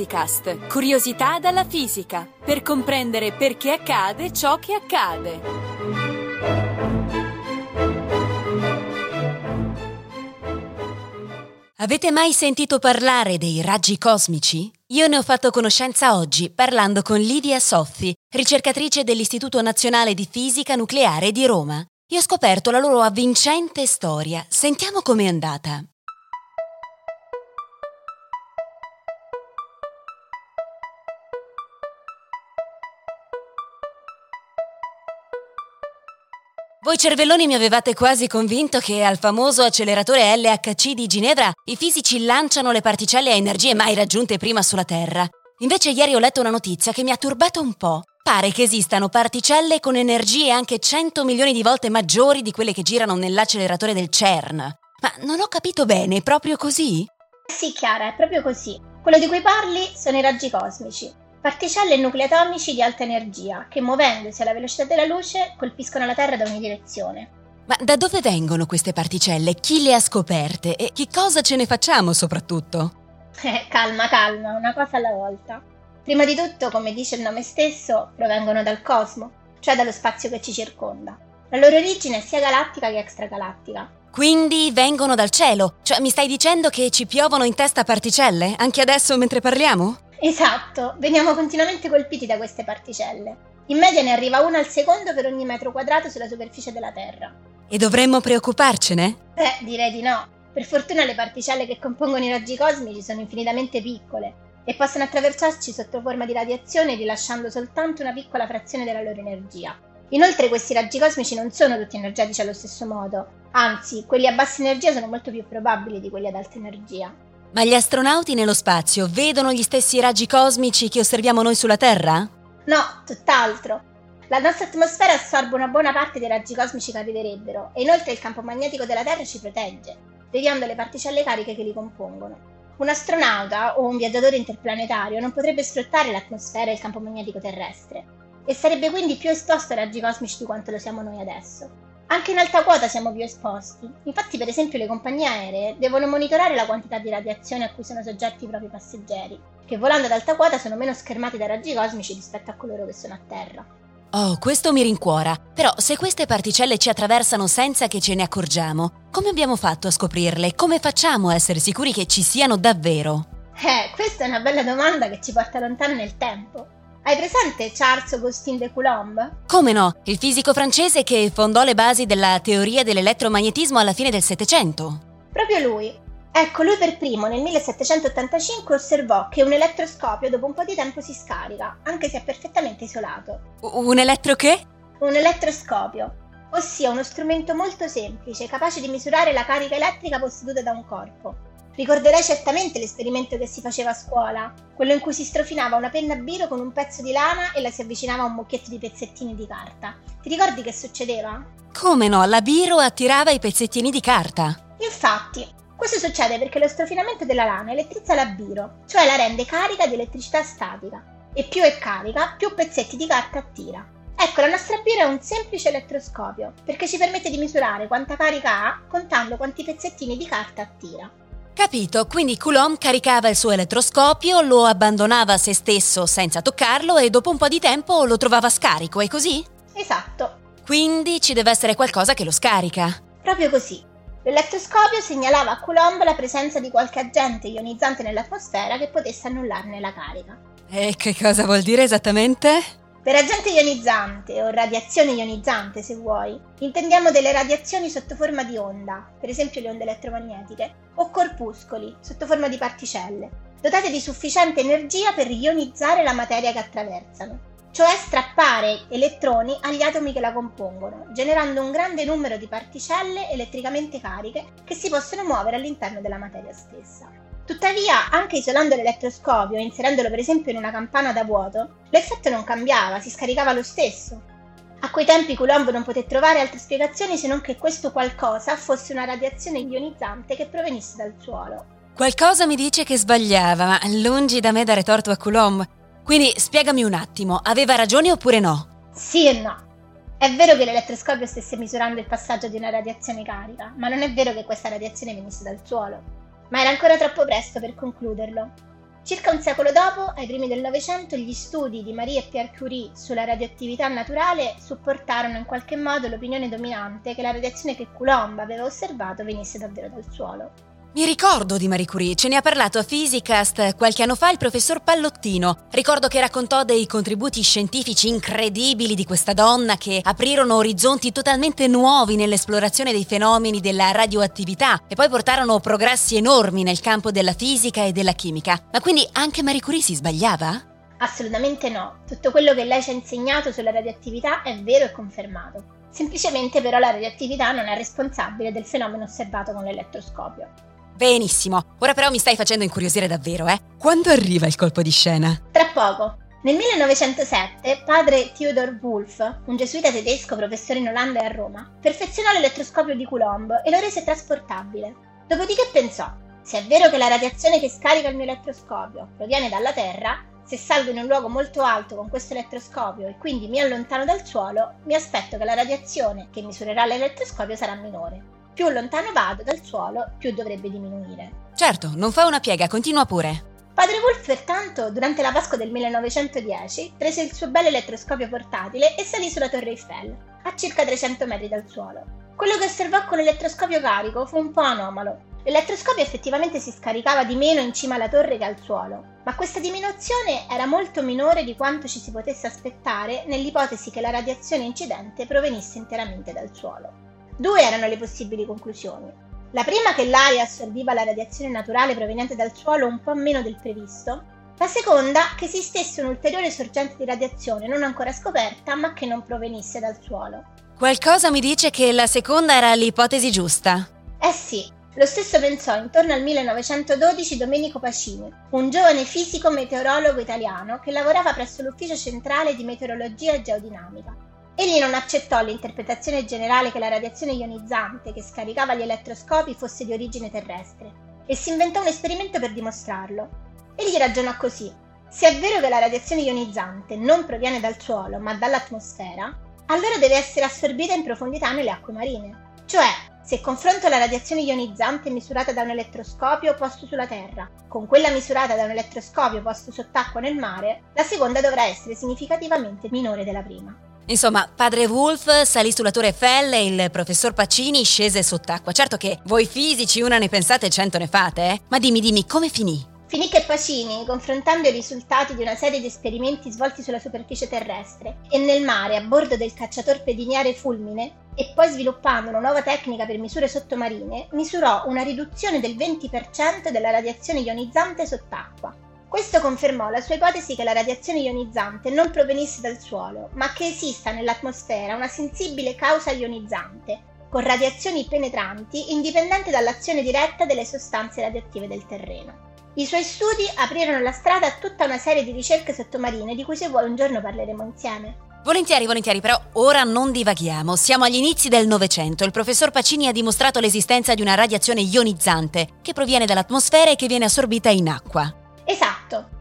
Fisicast, curiosità dalla fisica, per comprendere perché accade ciò che accade. Avete mai sentito parlare dei raggi cosmici? Io ne ho fatto conoscenza oggi parlando con Livia Soffi, ricercatrice dell'Istituto Nazionale di Fisica Nucleare di Roma. E ho scoperto la loro avvincente storia. Sentiamo com'è andata. Voi cervelloni mi avevate quasi convinto che al famoso acceleratore LHC di Ginevra i fisici lanciano le particelle a energie mai raggiunte prima sulla Terra. Invece ieri ho letto una notizia che mi ha turbato un po'. Pare che esistano particelle con energie anche 100 milioni di volte maggiori di quelle che girano nell'acceleratore del CERN. Ma non ho capito bene, è proprio così? Sì, Chiara, è proprio così. Quello di cui parli sono i raggi cosmici. Particelle e nuclei atomici di alta energia che, muovendosi alla velocità della luce, colpiscono la Terra da ogni direzione. Ma da dove vengono queste particelle? Chi le ha scoperte? E che cosa ce ne facciamo soprattutto? Eh, calma, calma, una cosa alla volta. Prima di tutto, come dice il nome stesso, provengono dal cosmo, cioè dallo spazio che ci circonda. La loro origine è sia galattica che extragalattica. Quindi vengono dal cielo? Cioè mi stai dicendo che ci piovono in testa particelle? Anche adesso mentre parliamo? Esatto, veniamo continuamente colpiti da queste particelle. In media ne arriva una al secondo per ogni metro quadrato sulla superficie della Terra. E dovremmo preoccuparcene? Beh, direi di no. Per fortuna le particelle che compongono i raggi cosmici sono infinitamente piccole e possono attraversarci sotto forma di radiazione rilasciando soltanto una piccola frazione della loro energia. Inoltre questi raggi cosmici non sono tutti energetici allo stesso modo, anzi quelli a bassa energia sono molto più probabili di quelli ad alta energia. Ma gli astronauti nello spazio vedono gli stessi raggi cosmici che osserviamo noi sulla Terra? No, tutt'altro. La nostra atmosfera assorbe una buona parte dei raggi cosmici che arriverebbero e inoltre il campo magnetico della Terra ci protegge, deviando le particelle cariche che li compongono. Un astronauta o un viaggiatore interplanetario non potrebbe sfruttare l'atmosfera e il campo magnetico terrestre e sarebbe quindi più esposto ai raggi cosmici di quanto lo siamo noi adesso. Anche in alta quota siamo più esposti. Infatti, per esempio, le compagnie aeree devono monitorare la quantità di radiazione a cui sono soggetti i propri passeggeri, che volando ad alta quota sono meno schermati dai raggi cosmici rispetto a coloro che sono a terra. Oh, questo mi rincuora. Però se queste particelle ci attraversano senza che ce ne accorgiamo, come abbiamo fatto a scoprirle? Come facciamo a essere sicuri che ci siano davvero? Eh, questa è una bella domanda che ci porta lontano nel tempo. Hai presente Charles Augustin de Coulomb? Come no, il fisico francese che fondò le basi della teoria dell'elettromagnetismo alla fine del Settecento. Proprio lui. Ecco, lui per primo nel 1785 osservò che un elettroscopio dopo un po' di tempo si scarica, anche se è perfettamente isolato. Un elettro che? Un elettroscopio, ossia uno strumento molto semplice, capace di misurare la carica elettrica posseduta da un corpo. Ricorderai certamente l'esperimento che si faceva a scuola, quello in cui si strofinava una penna a biro con un pezzo di lana e la si avvicinava a un mucchietto di pezzettini di carta. Ti ricordi che succedeva? Come no, la biro attirava i pezzettini di carta. Infatti, questo succede perché lo strofinamento della lana elettrizza la biro, cioè la rende carica di elettricità statica. E più è carica, più pezzetti di carta attira. Ecco, la nostra biro è un semplice elettroscopio, perché ci permette di misurare quanta carica ha contando quanti pezzettini di carta attira. Capito, quindi Coulomb caricava il suo elettroscopio, lo abbandonava a se stesso senza toccarlo e dopo un po' di tempo lo trovava scarico, è così? Esatto. Quindi ci deve essere qualcosa che lo scarica. Proprio così. L'elettroscopio segnalava a Coulomb la presenza di qualche agente ionizzante nell'atmosfera che potesse annullarne la carica. E che cosa vuol dire esattamente? Per agente ionizzante o radiazione ionizzante, se vuoi, intendiamo delle radiazioni sotto forma di onda, per esempio le onde elettromagnetiche, o corpuscoli, sotto forma di particelle, dotate di sufficiente energia per ionizzare la materia che attraversano, cioè strappare elettroni agli atomi che la compongono, generando un grande numero di particelle elettricamente cariche che si possono muovere all'interno della materia stessa. Tuttavia, anche isolando l'elettroscopio e inserendolo per esempio in una campana da vuoto, l'effetto non cambiava, si scaricava lo stesso. A quei tempi Coulomb non poté trovare altre spiegazioni se non che questo qualcosa fosse una radiazione ionizzante che provenisse dal suolo. Qualcosa mi dice che sbagliava, ma lungi da me dare torto a Coulomb. Quindi spiegami un attimo, aveva ragione oppure no? Sì e no. È vero che l'elettroscopio stesse misurando il passaggio di una radiazione carica, ma non è vero che questa radiazione venisse dal suolo ma era ancora troppo presto per concluderlo. Circa un secolo dopo, ai primi del Novecento, gli studi di Marie e Pierre Curie sulla radioattività naturale supportarono in qualche modo l'opinione dominante che la radiazione che Coulomb aveva osservato venisse davvero dal suolo. Mi ricordo di Marie Curie, ce ne ha parlato a Physicast qualche anno fa il professor Pallottino. Ricordo che raccontò dei contributi scientifici incredibili di questa donna che aprirono orizzonti totalmente nuovi nell'esplorazione dei fenomeni della radioattività e poi portarono progressi enormi nel campo della fisica e della chimica. Ma quindi anche Marie Curie si sbagliava? Assolutamente no. Tutto quello che lei ci ha insegnato sulla radioattività è vero e confermato. Semplicemente però la radioattività non è responsabile del fenomeno osservato con l'elettroscopio. Benissimo, ora però mi stai facendo incuriosire davvero, eh? Quando arriva il colpo di scena? Tra poco. Nel 1907 padre Theodor Wolff, un gesuita tedesco professore in Olanda e a Roma, perfezionò l'elettroscopio di Coulomb e lo rese trasportabile. Dopodiché pensò, se è vero che la radiazione che scarica il mio elettroscopio proviene dalla Terra, se salgo in un luogo molto alto con questo elettroscopio e quindi mi allontano dal suolo, mi aspetto che la radiazione che misurerà l'elettroscopio sarà minore più lontano vado dal suolo, più dovrebbe diminuire. Certo, non fa una piega, continua pure. Padre Wolf, pertanto, durante la Pasqua del 1910, prese il suo bel elettroscopio portatile e salì sulla Torre Eiffel, a circa 300 metri dal suolo. Quello che osservò con l'elettroscopio carico fu un po' anomalo. L'elettroscopio effettivamente si scaricava di meno in cima alla torre che al suolo, ma questa diminuzione era molto minore di quanto ci si potesse aspettare nell'ipotesi che la radiazione incidente provenisse interamente dal suolo. Due erano le possibili conclusioni. La prima che l'aria assorbiva la radiazione naturale proveniente dal suolo un po' meno del previsto, la seconda che esistesse un'ulteriore sorgente di radiazione non ancora scoperta ma che non provenisse dal suolo. Qualcosa mi dice che la seconda era l'ipotesi giusta. Eh sì, lo stesso pensò intorno al 1912 Domenico Pacini, un giovane fisico meteorologo italiano che lavorava presso l'Ufficio Centrale di Meteorologia e Geodinamica. Egli non accettò l'interpretazione generale che la radiazione ionizzante che scaricava gli elettroscopi fosse di origine terrestre e si inventò un esperimento per dimostrarlo. Egli ragionò così. Se è vero che la radiazione ionizzante non proviene dal suolo ma dall'atmosfera, allora deve essere assorbita in profondità nelle acque marine. Cioè, se confronto la radiazione ionizzante misurata da un elettroscopio posto sulla Terra con quella misurata da un elettroscopio posto sott'acqua nel mare, la seconda dovrà essere significativamente minore della prima. Insomma, padre Wolf salì sulla Torre Eiffel e il professor Pacini scese sott'acqua. Certo che voi fisici una ne pensate e cento ne fate, eh? Ma dimmi, dimmi, come finì? Finì che Pacini, confrontando i risultati di una serie di esperimenti svolti sulla superficie terrestre e nel mare a bordo del cacciatorpe lineare Fulmine, e poi sviluppando una nuova tecnica per misure sottomarine, misurò una riduzione del 20% della radiazione ionizzante sott'acqua questo confermò la sua ipotesi che la radiazione ionizzante non provenisse dal suolo, ma che esista nell'atmosfera una sensibile causa ionizzante, con radiazioni penetranti indipendenti dall'azione diretta delle sostanze radioattive del terreno. I suoi studi aprirono la strada a tutta una serie di ricerche sottomarine di cui se vuole un giorno parleremo insieme. Volentieri, volentieri, però ora non divaghiamo. Siamo agli inizi del Novecento. Il professor Pacini ha dimostrato l'esistenza di una radiazione ionizzante che proviene dall'atmosfera e che viene assorbita in acqua.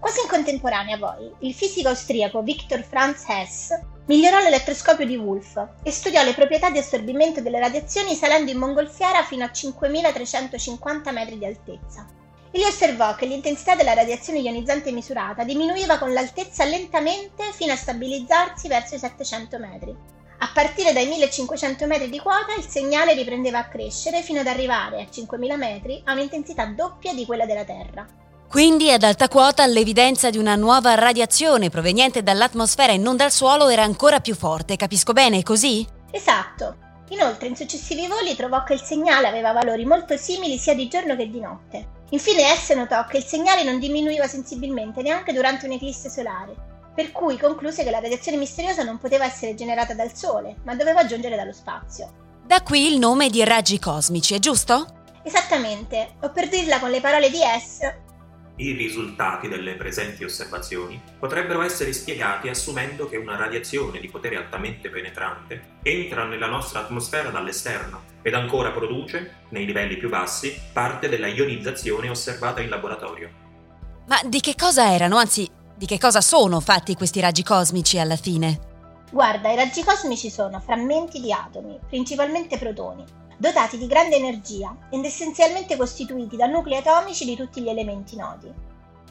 Quasi in contemporanea poi, il fisico austriaco Victor Franz Hess migliorò l'elettroscopio di Wolf e studiò le proprietà di assorbimento delle radiazioni salendo in mongolfiera fino a 5350 metri di altezza. Egli osservò che l'intensità della radiazione ionizzante misurata diminuiva con l'altezza lentamente fino a stabilizzarsi verso i 700 metri. A partire dai 1500 metri di quota il segnale riprendeva a crescere fino ad arrivare a 5000 metri a un'intensità doppia di quella della Terra. Quindi ad alta quota l'evidenza di una nuova radiazione proveniente dall'atmosfera e non dal suolo era ancora più forte, capisco bene, è così? Esatto. Inoltre in successivi voli trovò che il segnale aveva valori molto simili sia di giorno che di notte. Infine esse notò che il segnale non diminuiva sensibilmente neanche durante un'eclisse solare, per cui concluse che la radiazione misteriosa non poteva essere generata dal Sole, ma doveva giungere dallo spazio. Da qui il nome di raggi cosmici, è giusto? Esattamente, o per dirla con le parole di S, i risultati delle presenti osservazioni potrebbero essere spiegati assumendo che una radiazione di potere altamente penetrante entra nella nostra atmosfera dall'esterno ed ancora produce, nei livelli più bassi, parte della ionizzazione osservata in laboratorio. Ma di che cosa erano, anzi, di che cosa sono fatti questi raggi cosmici alla fine? Guarda, i raggi cosmici sono frammenti di atomi, principalmente protoni, dotati di grande energia ed essenzialmente costituiti da nuclei atomici di tutti gli elementi noti.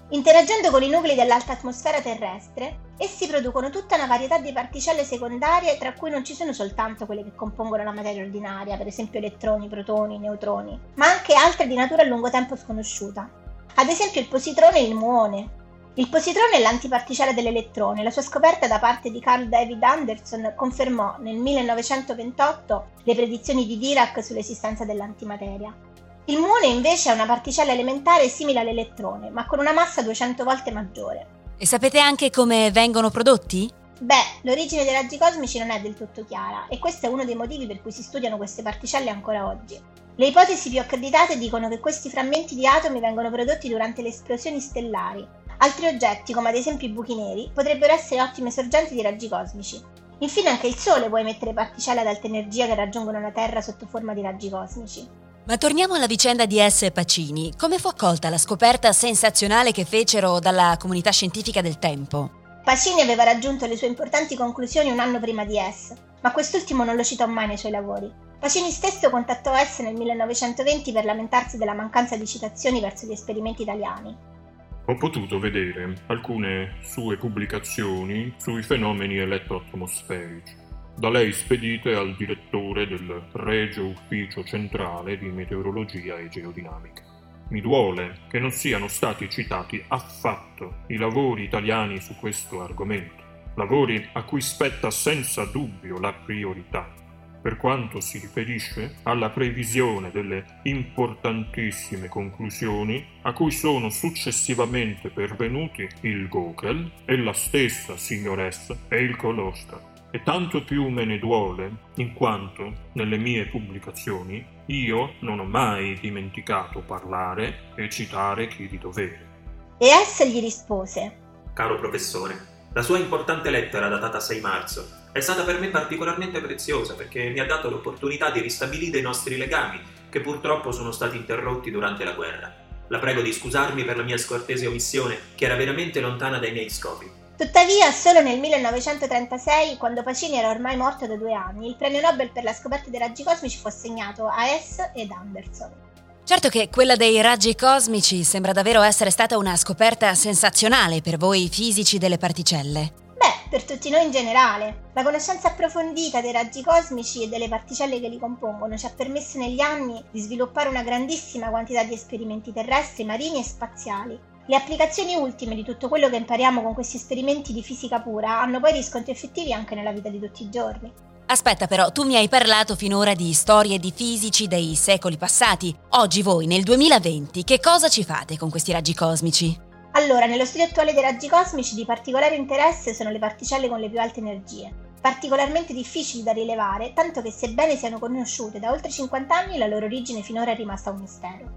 Interagendo con i nuclei dell'alta atmosfera terrestre, essi producono tutta una varietà di particelle secondarie, tra cui non ci sono soltanto quelle che compongono la materia ordinaria, per esempio elettroni, protoni, neutroni, ma anche altre di natura a lungo tempo sconosciuta. Ad esempio il positrone e il muone. Il positrone è l'antiparticella dell'elettrone. La sua scoperta da parte di Carl David Anderson confermò nel 1928 le predizioni di Dirac sull'esistenza dell'antimateria. Il muone invece è una particella elementare simile all'elettrone, ma con una massa 200 volte maggiore. E sapete anche come vengono prodotti? Beh, l'origine dei raggi cosmici non è del tutto chiara e questo è uno dei motivi per cui si studiano queste particelle ancora oggi. Le ipotesi più accreditate dicono che questi frammenti di atomi vengono prodotti durante le esplosioni stellari. Altri oggetti, come ad esempio i buchi neri, potrebbero essere ottime sorgenti di raggi cosmici. Infine anche il Sole può emettere particelle ad alta energia che raggiungono la Terra sotto forma di raggi cosmici. Ma torniamo alla vicenda di S. Pacini. Come fu accolta la scoperta sensazionale che fecero dalla comunità scientifica del tempo? Pacini aveva raggiunto le sue importanti conclusioni un anno prima di S, ma quest'ultimo non lo citò mai nei suoi lavori. Pacini stesso contattò S nel 1920 per lamentarsi della mancanza di citazioni verso gli esperimenti italiani. Ho potuto vedere alcune sue pubblicazioni sui fenomeni elettroatmosferici da lei spedite al direttore del Regio Ufficio Centrale di Meteorologia e Geodinamica. Mi duole che non siano stati citati affatto i lavori italiani su questo argomento, lavori a cui spetta senza dubbio la priorità, per quanto si riferisce alla previsione delle importantissime conclusioni a cui sono successivamente pervenuti il Gockel e la stessa signoressa e il Colostra e tanto più me ne duole, in quanto, nelle mie pubblicazioni, io non ho mai dimenticato parlare e citare chi di dovere. E essa gli rispose: Caro professore, la sua importante lettera datata 6 marzo è stata per me particolarmente preziosa perché mi ha dato l'opportunità di ristabilire i nostri legami, che purtroppo sono stati interrotti durante la guerra. La prego di scusarmi per la mia scortese omissione, che era veramente lontana dai miei scopi. Tuttavia, solo nel 1936, quando Pacini era ormai morto da due anni, il premio Nobel per la scoperta dei raggi cosmici fu assegnato a Hess ed Anderson. Certo che quella dei raggi cosmici sembra davvero essere stata una scoperta sensazionale per voi fisici delle particelle. Per tutti noi in generale. La conoscenza approfondita dei raggi cosmici e delle particelle che li compongono ci ha permesso negli anni di sviluppare una grandissima quantità di esperimenti terrestri, marini e spaziali, le applicazioni ultime di tutto quello che impariamo con questi esperimenti di fisica pura hanno poi riscontri effettivi anche nella vita di tutti i giorni. Aspetta però, tu mi hai parlato finora di storie di fisici dei secoli passati. Oggi voi, nel 2020, che cosa ci fate con questi raggi cosmici? Allora, nello studio attuale dei raggi cosmici di particolare interesse sono le particelle con le più alte energie, particolarmente difficili da rilevare, tanto che sebbene siano conosciute da oltre 50 anni, la loro origine finora è rimasta un mistero.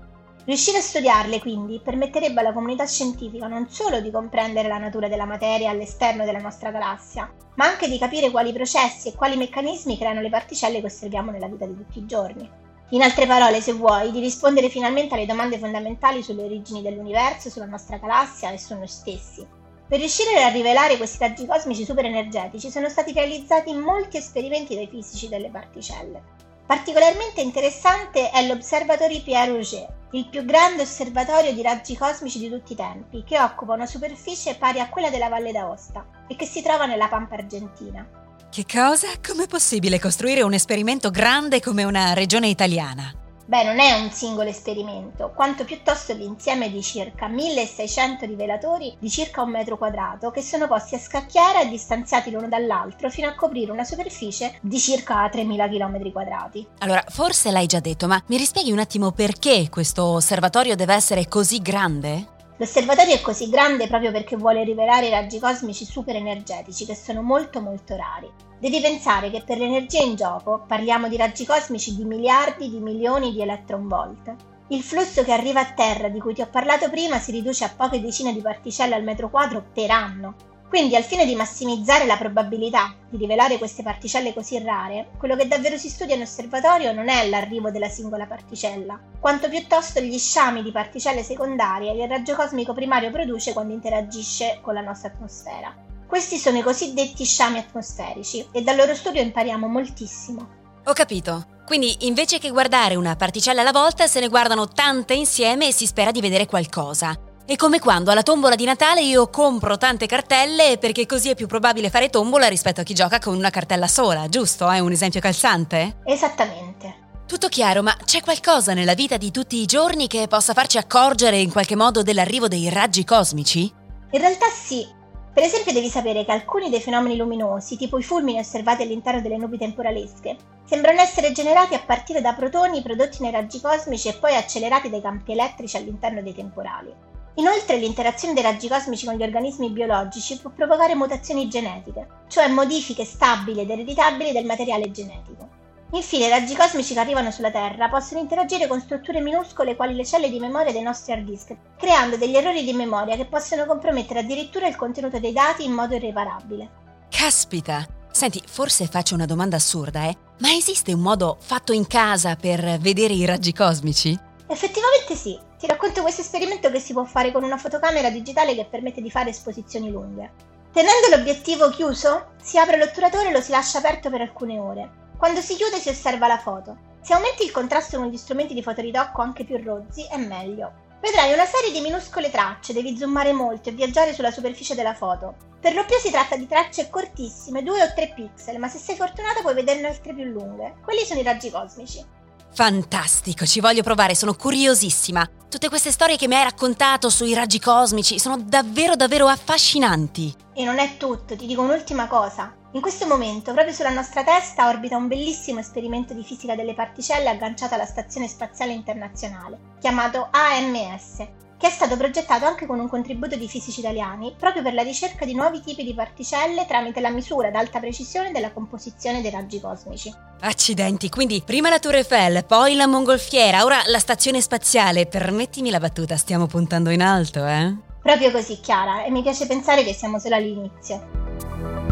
Riuscire a studiarle, quindi, permetterebbe alla comunità scientifica non solo di comprendere la natura della materia all'esterno della nostra galassia, ma anche di capire quali processi e quali meccanismi creano le particelle che osserviamo nella vita di tutti i giorni. In altre parole, se vuoi, di rispondere finalmente alle domande fondamentali sulle origini dell'universo, sulla nostra galassia e su noi stessi. Per riuscire a rivelare questi raggi cosmici superenergetici sono stati realizzati molti esperimenti dai fisici delle particelle. Particolarmente interessante è l'Observatory Pierre Auger, il più grande osservatorio di raggi cosmici di tutti i tempi, che occupa una superficie pari a quella della Valle d'Aosta e che si trova nella Pampa Argentina. Che cosa? Com'è possibile costruire un esperimento grande come una regione italiana? Beh, non è un singolo esperimento, quanto piuttosto l'insieme di circa 1600 rivelatori di circa un metro quadrato che sono posti a scacchiera e distanziati l'uno dall'altro fino a coprire una superficie di circa 3000 km quadrati. Allora, forse l'hai già detto, ma mi rispieghi un attimo perché questo osservatorio deve essere così grande? L'osservatorio è così grande proprio perché vuole rivelare i raggi cosmici super energetici che sono molto molto rari. Devi pensare che per l'energia in gioco parliamo di raggi cosmici di miliardi di milioni di electronvolt. Il flusso che arriva a terra di cui ti ho parlato prima si riduce a poche decine di particelle al metro quadro per anno, quindi al fine di massimizzare la probabilità di rivelare queste particelle così rare, quello che davvero si studia in osservatorio non è l'arrivo della singola particella, quanto piuttosto gli sciami di particelle secondarie che il raggio cosmico primario produce quando interagisce con la nostra atmosfera. Questi sono i cosiddetti sciami atmosferici e dal loro studio impariamo moltissimo. Ho capito. Quindi invece che guardare una particella alla volta se ne guardano tante insieme e si spera di vedere qualcosa. È come quando alla tombola di Natale io compro tante cartelle perché così è più probabile fare tombola rispetto a chi gioca con una cartella sola, giusto? È un esempio calzante? Esattamente. Tutto chiaro, ma c'è qualcosa nella vita di tutti i giorni che possa farci accorgere in qualche modo dell'arrivo dei raggi cosmici? In realtà sì. Per esempio devi sapere che alcuni dei fenomeni luminosi, tipo i fulmini osservati all'interno delle nubi temporalesche, sembrano essere generati a partire da protoni prodotti nei raggi cosmici e poi accelerati dai campi elettrici all'interno dei temporali. Inoltre l'interazione dei raggi cosmici con gli organismi biologici può provocare mutazioni genetiche, cioè modifiche stabili ed ereditabili del materiale genetico. Infine, i raggi cosmici che arrivano sulla Terra possono interagire con strutture minuscole quali le celle di memoria dei nostri hard disk, creando degli errori di memoria che possono compromettere addirittura il contenuto dei dati in modo irreparabile. Caspita! Senti, forse faccio una domanda assurda, eh? Ma esiste un modo fatto in casa per vedere i raggi cosmici? Effettivamente sì, ti racconto questo esperimento che si può fare con una fotocamera digitale che permette di fare esposizioni lunghe. Tenendo l'obiettivo chiuso, si apre l'otturatore e lo si lascia aperto per alcune ore. Quando si chiude si osserva la foto. Se aumenti il contrasto con gli strumenti di fotoritocco anche più rozzi, è meglio. Vedrai una serie di minuscole tracce, devi zoomare molto e viaggiare sulla superficie della foto. Per lo più si tratta di tracce cortissime, 2 o 3 pixel, ma se sei fortunato puoi vederne altre più lunghe. Quelli sono i raggi cosmici. Fantastico, ci voglio provare, sono curiosissima. Tutte queste storie che mi hai raccontato sui raggi cosmici sono davvero davvero affascinanti. E non è tutto, ti dico un'ultima cosa. In questo momento, proprio sulla nostra testa, orbita un bellissimo esperimento di fisica delle particelle agganciato alla Stazione Spaziale Internazionale, chiamato AMS, che è stato progettato anche con un contributo di fisici italiani proprio per la ricerca di nuovi tipi di particelle tramite la misura ad alta precisione della composizione dei raggi cosmici. Accidenti, quindi prima la Tour Eiffel, poi la mongolfiera, ora la stazione spaziale. Permettimi la battuta, stiamo puntando in alto, eh? Proprio così, Chiara, e mi piace pensare che siamo solo all'inizio.